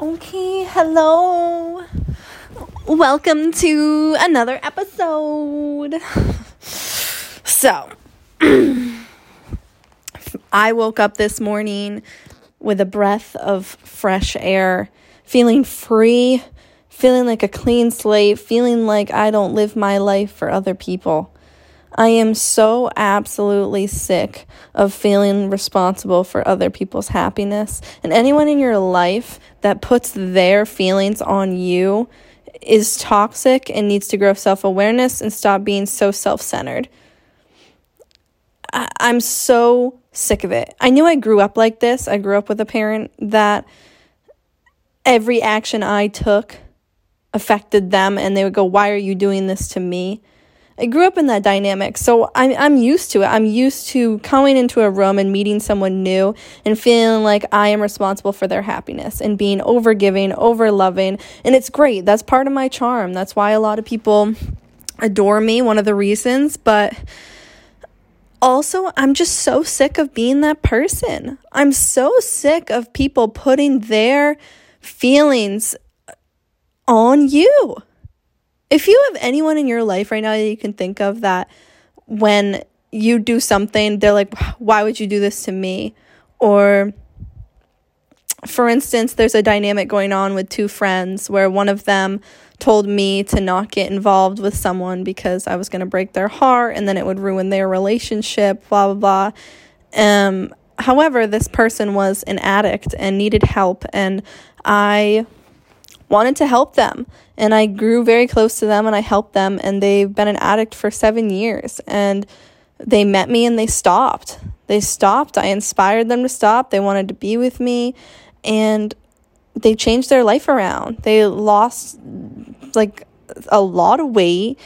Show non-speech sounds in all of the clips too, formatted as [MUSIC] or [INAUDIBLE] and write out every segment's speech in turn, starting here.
Okay, hello. Welcome to another episode. [SIGHS] So, [CLEARS THROAT] I woke up this morning with a breath of fresh air, feeling free, feeling like a clean slate, feeling like I don't live my life for other people. I am so absolutely sick of feeling responsible for other people's happiness. And anyone in your life that puts their feelings on you is toxic and needs to grow self awareness and stop being so self centered. I'm so sick of it. I knew I grew up like this. I grew up with a parent that every action I took affected them, and they would go, Why are you doing this to me? I grew up in that dynamic, so I'm I'm used to it. I'm used to coming into a room and meeting someone new and feeling like I am responsible for their happiness and being overgiving, over loving, and it's great. That's part of my charm. That's why a lot of people adore me, one of the reasons, but also, I'm just so sick of being that person. I'm so sick of people putting their feelings on you if you have anyone in your life right now that you can think of that when you do something, they're like, why would you do this to me? Or, for instance, there's a dynamic going on with two friends where one of them told me to not get involved with someone because I was going to break their heart and then it would ruin their relationship, blah, blah, blah. Um, however, this person was an addict and needed help, and I wanted to help them. And I grew very close to them and I helped them. And they've been an addict for seven years. And they met me and they stopped. They stopped. I inspired them to stop. They wanted to be with me. And they changed their life around. They lost like a lot of weight,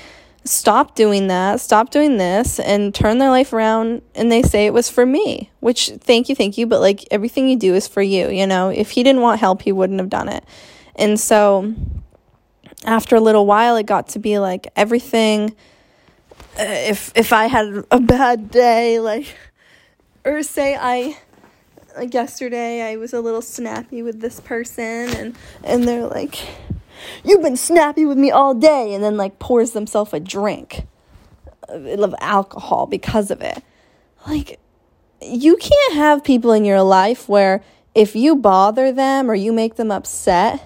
stopped doing that, stopped doing this, and turned their life around. And they say it was for me, which thank you, thank you. But like everything you do is for you. You know, if he didn't want help, he wouldn't have done it. And so after a little while it got to be like everything uh, if if I had a bad day like or say I like yesterday I was a little snappy with this person and and they're like you've been snappy with me all day and then like pours themselves a drink of alcohol because of it. Like you can't have people in your life where if you bother them or you make them upset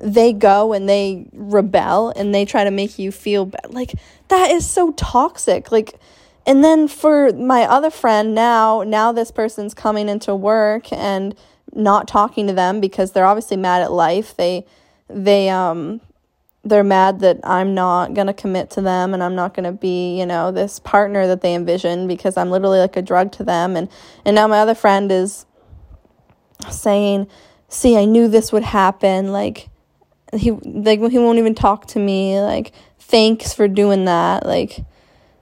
they go and they rebel and they try to make you feel bad. Like that is so toxic. Like and then for my other friend now, now this person's coming into work and not talking to them because they're obviously mad at life. They they um they're mad that I'm not going to commit to them and I'm not going to be, you know, this partner that they envision because I'm literally like a drug to them and and now my other friend is saying, "See, I knew this would happen. Like he like he won't even talk to me like thanks for doing that like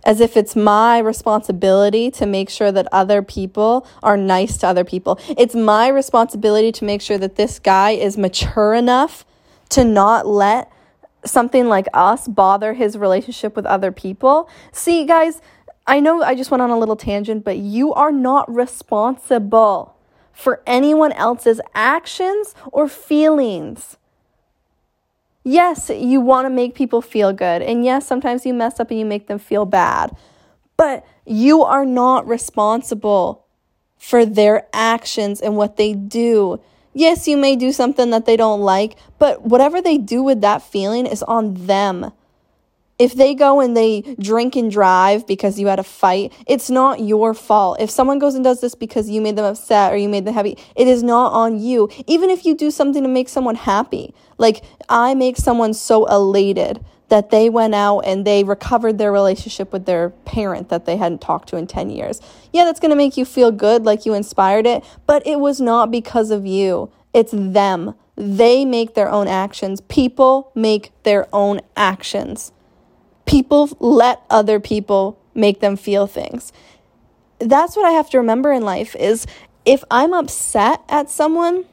as if it's my responsibility to make sure that other people are nice to other people. It's my responsibility to make sure that this guy is mature enough to not let something like us bother his relationship with other people. See, guys, I know I just went on a little tangent, but you are not responsible for anyone else's actions or feelings. Yes, you want to make people feel good. And yes, sometimes you mess up and you make them feel bad. But you are not responsible for their actions and what they do. Yes, you may do something that they don't like, but whatever they do with that feeling is on them. If they go and they drink and drive because you had a fight, it's not your fault. If someone goes and does this because you made them upset or you made them happy, it is not on you. Even if you do something to make someone happy. Like, I make someone so elated that they went out and they recovered their relationship with their parent that they hadn't talked to in 10 years. Yeah, that's going to make you feel good, like you inspired it, but it was not because of you. It's them. They make their own actions. People make their own actions people let other people make them feel things. That's what I have to remember in life is if I'm upset at someone,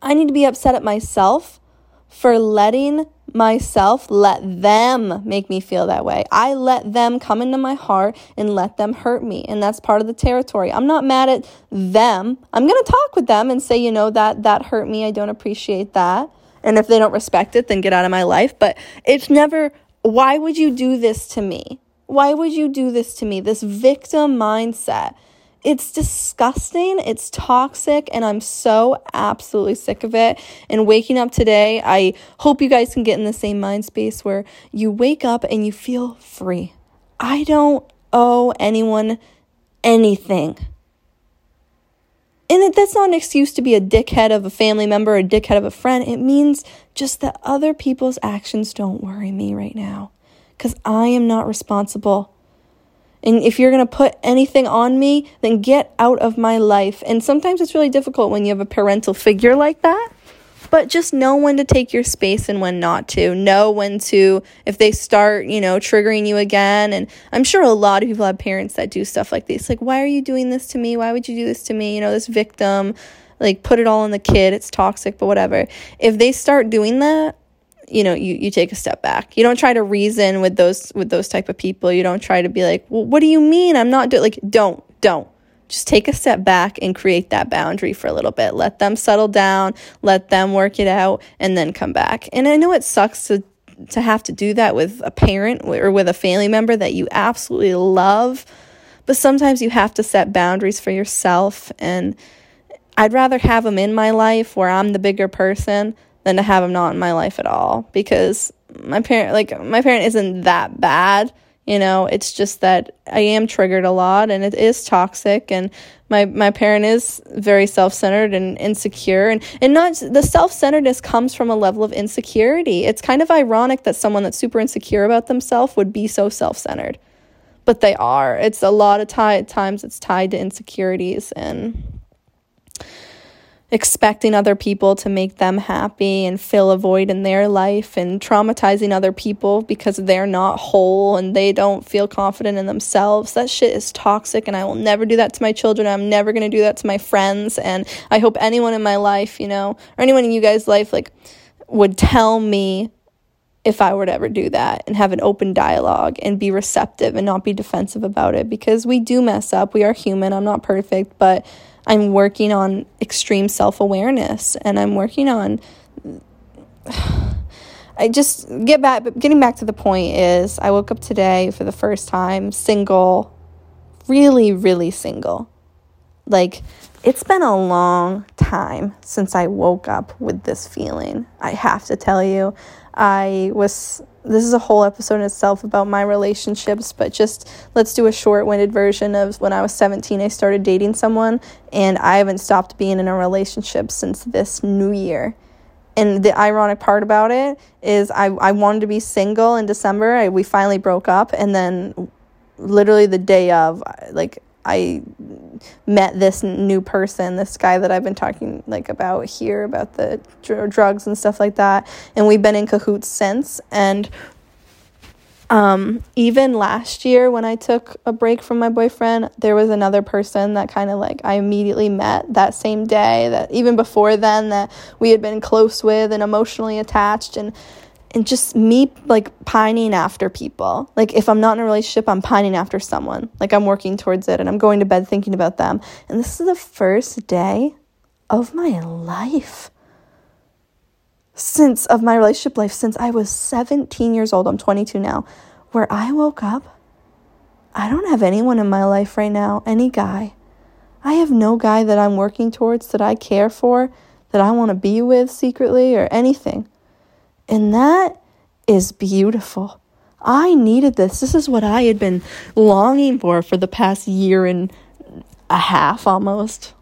I need to be upset at myself for letting myself let them make me feel that way. I let them come into my heart and let them hurt me. And that's part of the territory. I'm not mad at them. I'm going to talk with them and say, you know, that that hurt me. I don't appreciate that. And if they don't respect it, then get out of my life. But it's never, why would you do this to me? Why would you do this to me? This victim mindset. It's disgusting. It's toxic. And I'm so absolutely sick of it. And waking up today, I hope you guys can get in the same mind space where you wake up and you feel free. I don't owe anyone anything. And that's not an excuse to be a dickhead of a family member or a dickhead of a friend. It means just that other people's actions don't worry me right now because I am not responsible. And if you're going to put anything on me, then get out of my life. And sometimes it's really difficult when you have a parental figure like that. But just know when to take your space and when not to. Know when to, if they start, you know, triggering you again. And I'm sure a lot of people have parents that do stuff like this. Like, why are you doing this to me? Why would you do this to me? You know, this victim, like, put it all on the kid. It's toxic, but whatever. If they start doing that, you know you, you take a step back you don't try to reason with those with those type of people you don't try to be like well what do you mean i'm not doing like don't don't just take a step back and create that boundary for a little bit. Let them settle down, let them work it out, and then come back. And I know it sucks to to have to do that with a parent or with a family member that you absolutely love, but sometimes you have to set boundaries for yourself. And I'd rather have them in my life where I'm the bigger person than to have them not in my life at all because my parent, like, my parent isn't that bad you know it's just that i am triggered a lot and it is toxic and my my parent is very self-centered and insecure and and not the self-centeredness comes from a level of insecurity. It's kind of ironic that someone that's super insecure about themselves would be so self-centered but they are. It's a lot of t- times it's tied to insecurities and expecting other people to make them happy and fill a void in their life and traumatizing other people because they're not whole and they don't feel confident in themselves. That shit is toxic and I will never do that to my children. I'm never going to do that to my friends and I hope anyone in my life, you know, or anyone in you guys' life like would tell me if I were to ever do that and have an open dialogue and be receptive and not be defensive about it because we do mess up. We are human. I'm not perfect, but I'm working on extreme self awareness and I'm working on. [SIGHS] I just get back, but getting back to the point is I woke up today for the first time single, really, really single. Like, it's been a long time since I woke up with this feeling. I have to tell you, I was this is a whole episode in itself about my relationships, but just let's do a short winded version of when I was 17, I started dating someone, and I haven't stopped being in a relationship since this new year. And the ironic part about it is, I, I wanted to be single in December. I, we finally broke up, and then literally the day of, like, I met this new person, this guy that I've been talking like about here about the dr- drugs and stuff like that, and we've been in cahoots since. And um, even last year when I took a break from my boyfriend, there was another person that kind of like I immediately met that same day. That even before then, that we had been close with and emotionally attached, and and just me like pining after people. Like if I'm not in a relationship, I'm pining after someone. Like I'm working towards it and I'm going to bed thinking about them. And this is the first day of my life. Since of my relationship life since I was 17 years old. I'm 22 now. Where I woke up I don't have anyone in my life right now, any guy. I have no guy that I'm working towards that I care for, that I want to be with secretly or anything. And that is beautiful. I needed this. This is what I had been longing for for the past year and a half almost.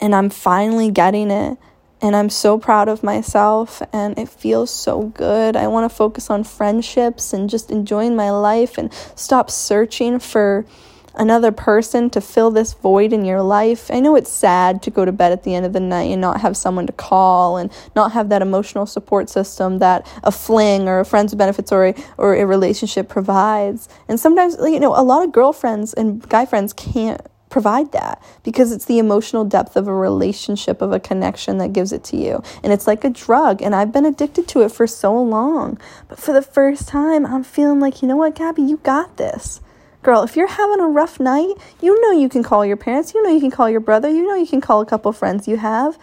And I'm finally getting it. And I'm so proud of myself. And it feels so good. I want to focus on friendships and just enjoying my life and stop searching for another person to fill this void in your life. I know it's sad to go to bed at the end of the night and not have someone to call and not have that emotional support system that a fling or a friends benefits or a, or a relationship provides. And sometimes, you know, a lot of girlfriends and guy friends can't provide that because it's the emotional depth of a relationship, of a connection that gives it to you. And it's like a drug. And I've been addicted to it for so long. But for the first time, I'm feeling like, you know what, Gabby, you got this. Girl, if you're having a rough night, you know you can call your parents, you know you can call your brother, you know you can call a couple friends you have.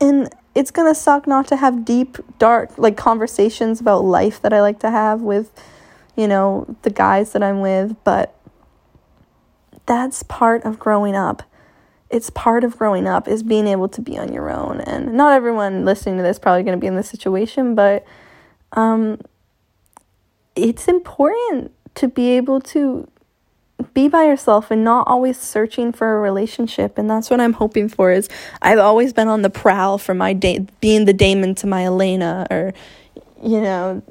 And it's going to suck not to have deep, dark, like conversations about life that I like to have with, you know, the guys that I'm with, but that's part of growing up. It's part of growing up is being able to be on your own. And not everyone listening to this probably going to be in this situation, but um, it's important to be able to be by yourself and not always searching for a relationship and that's what i'm hoping for is i've always been on the prowl for my da- being the damon to my elena or you know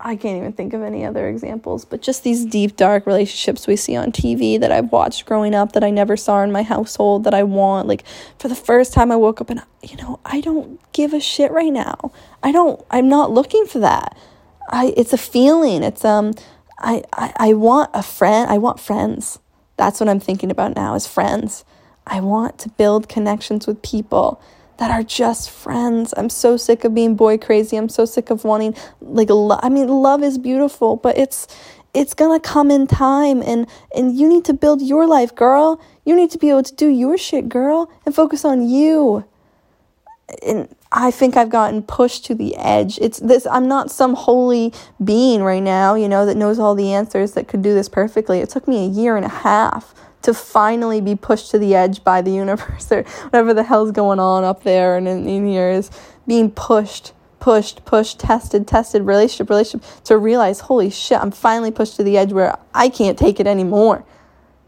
I can't even think of any other examples, but just these deep, dark relationships we see on TV that I've watched growing up that I never saw in my household that I want. Like, for the first time, I woke up and, you know, I don't give a shit right now. I don't, I'm not looking for that. I, it's a feeling. It's, um, I, I, I want a friend. I want friends. That's what I'm thinking about now is friends. I want to build connections with people that are just friends. I'm so sick of being boy crazy. I'm so sick of wanting like lo- I mean love is beautiful, but it's it's going to come in time and and you need to build your life, girl. You need to be able to do your shit, girl, and focus on you. And I think I've gotten pushed to the edge. It's this I'm not some holy being right now, you know, that knows all the answers that could do this perfectly. It took me a year and a half to finally be pushed to the edge by the universe [LAUGHS] or whatever the hell's going on up there and in, in here is being pushed pushed pushed tested tested relationship relationship to realize holy shit i'm finally pushed to the edge where i can't take it anymore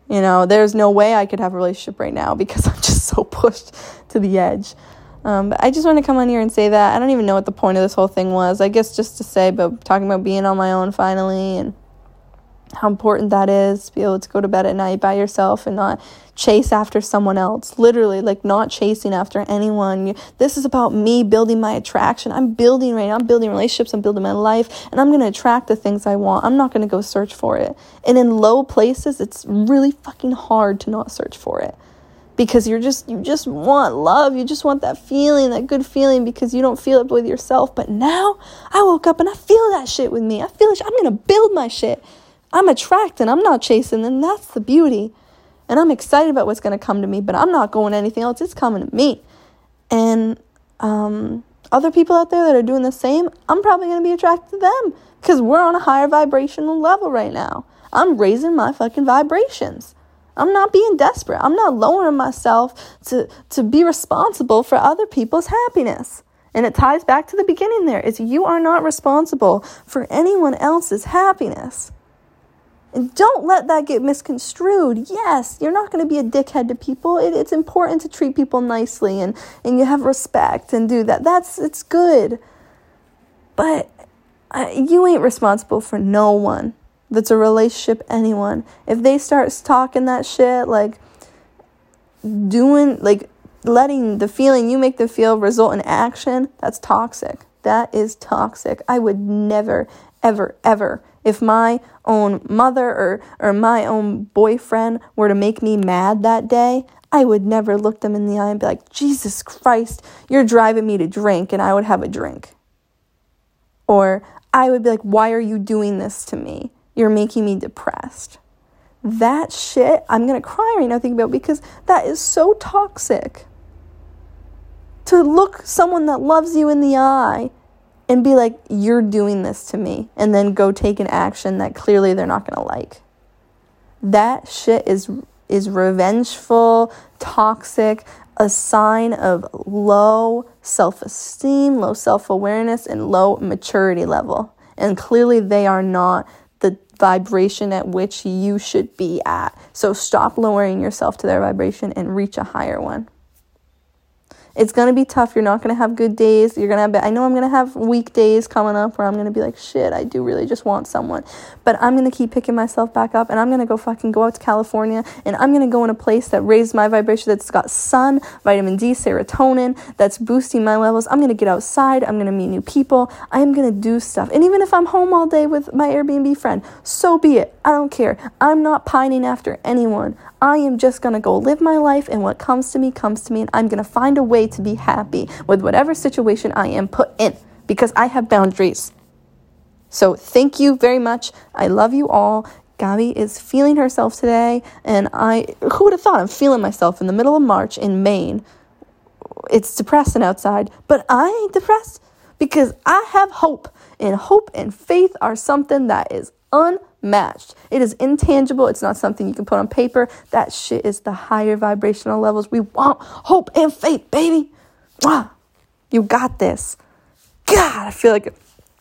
you know there's no way i could have a relationship right now because [LAUGHS] i'm just so pushed to the edge um, but i just want to come on here and say that i don't even know what the point of this whole thing was i guess just to say but talking about being on my own finally and how important that is to be able to go to bed at night by yourself and not chase after someone else. Literally, like not chasing after anyone. This is about me building my attraction. I'm building right now. I'm building relationships. I'm building my life, and I'm going to attract the things I want. I'm not going to go search for it. And in low places, it's really fucking hard to not search for it because you're just you just want love you just want that feeling that good feeling because you don't feel it with yourself but now i woke up and i feel that shit with me i feel it i'm gonna build my shit I'm attracting, I'm not chasing, and that's the beauty. And I'm excited about what's to come to me, but I'm not going anything else. It's coming to me. And um, other people out there that are doing the same, I'm probably to be attracted to them because we're on a higher vibrational level right now. I'm raising my fucking vibrations. I'm not being desperate. I'm not lowering myself to, to be responsible for other people's happiness. And it ties back to the beginning there is you are not responsible for anyone else's happiness. And don't let that get misconstrued. Yes, you're not going to be a dickhead to people. It, it's important to treat people nicely and, and you have respect and do that. That's it's good. But uh, you ain't responsible for no one that's a relationship, anyone. If they start talking that shit, like doing, like letting the feeling you make them feel result in action, that's toxic. That is toxic. I would never, ever, ever if my own mother or, or my own boyfriend were to make me mad that day, I would never look them in the eye and be like, Jesus Christ, you're driving me to drink, and I would have a drink. Or I would be like, Why are you doing this to me? You're making me depressed. That shit, I'm gonna cry right now thinking about because that is so toxic. To look someone that loves you in the eye and be like, you're doing this to me, and then go take an action that clearly they're not gonna like. That shit is is revengeful, toxic, a sign of low self esteem, low self awareness, and low maturity level. And clearly, they are not the vibration at which you should be at. So, stop lowering yourself to their vibration and reach a higher one. It's to be tough. You're not to have good days. You're to have, I know I'm to have weekdays coming up where I'm to be like, shit, I do really just want someone. But I'm to keep picking myself back up and I'm to go fucking go out to California and I'm to go in a place that raises my vibration, that's got sun, vitamin D, serotonin, that's boosting my levels. I'm to get outside. I'm to meet new people. I am to do stuff. And even if I'm home all day with my Airbnb friend, so be it. I don't care. I'm not pining after anyone. I am just going to go live my life, and what comes to me, comes to me, and I'm going to find a way to be happy with whatever situation I am put in because I have boundaries. So, thank you very much. I love you all. Gabby is feeling herself today, and I, who would have thought I'm feeling myself in the middle of March in Maine? It's depressing outside, but I ain't depressed because I have hope, and hope and faith are something that is unmatched. It is intangible. It's not something you can put on paper. That shit is the higher vibrational levels. We want hope and faith, baby. Wow. You got this. God, I feel like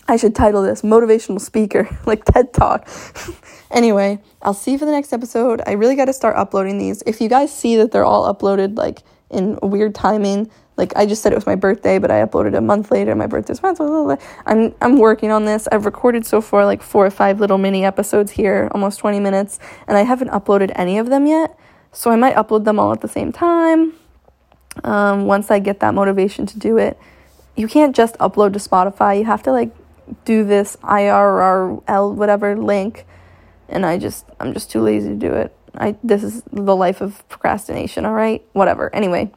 I should title this motivational speaker, [LAUGHS] like TED Talk. [LAUGHS] anyway, I'll see you for the next episode. I really got to start uploading these. If you guys see that they're all uploaded like in weird timing, like I just said it was my birthday, but I uploaded a month later. My birthday's month. I'm I'm working on this. I've recorded so far like four or five little mini episodes here, almost 20 minutes, and I haven't uploaded any of them yet. So I might upload them all at the same time. Um, once I get that motivation to do it, you can't just upload to Spotify. You have to like do this URL whatever link, and I just I'm just too lazy to do it. I this is the life of procrastination. All right, whatever. Anyway.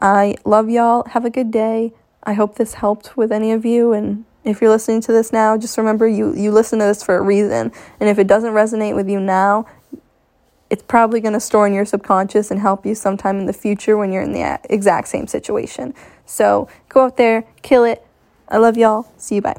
I love y'all. Have a good day. I hope this helped with any of you. And if you're listening to this now, just remember you, you listen to this for a reason. And if it doesn't resonate with you now, it's probably going to store in your subconscious and help you sometime in the future when you're in the exact same situation. So go out there, kill it. I love y'all. See you. Bye.